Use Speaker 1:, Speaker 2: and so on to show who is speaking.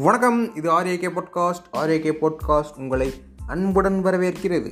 Speaker 1: வணக்கம் இது RAK podcast RAK podcast உங்களை அன்புடன் வரவேற்கிறது.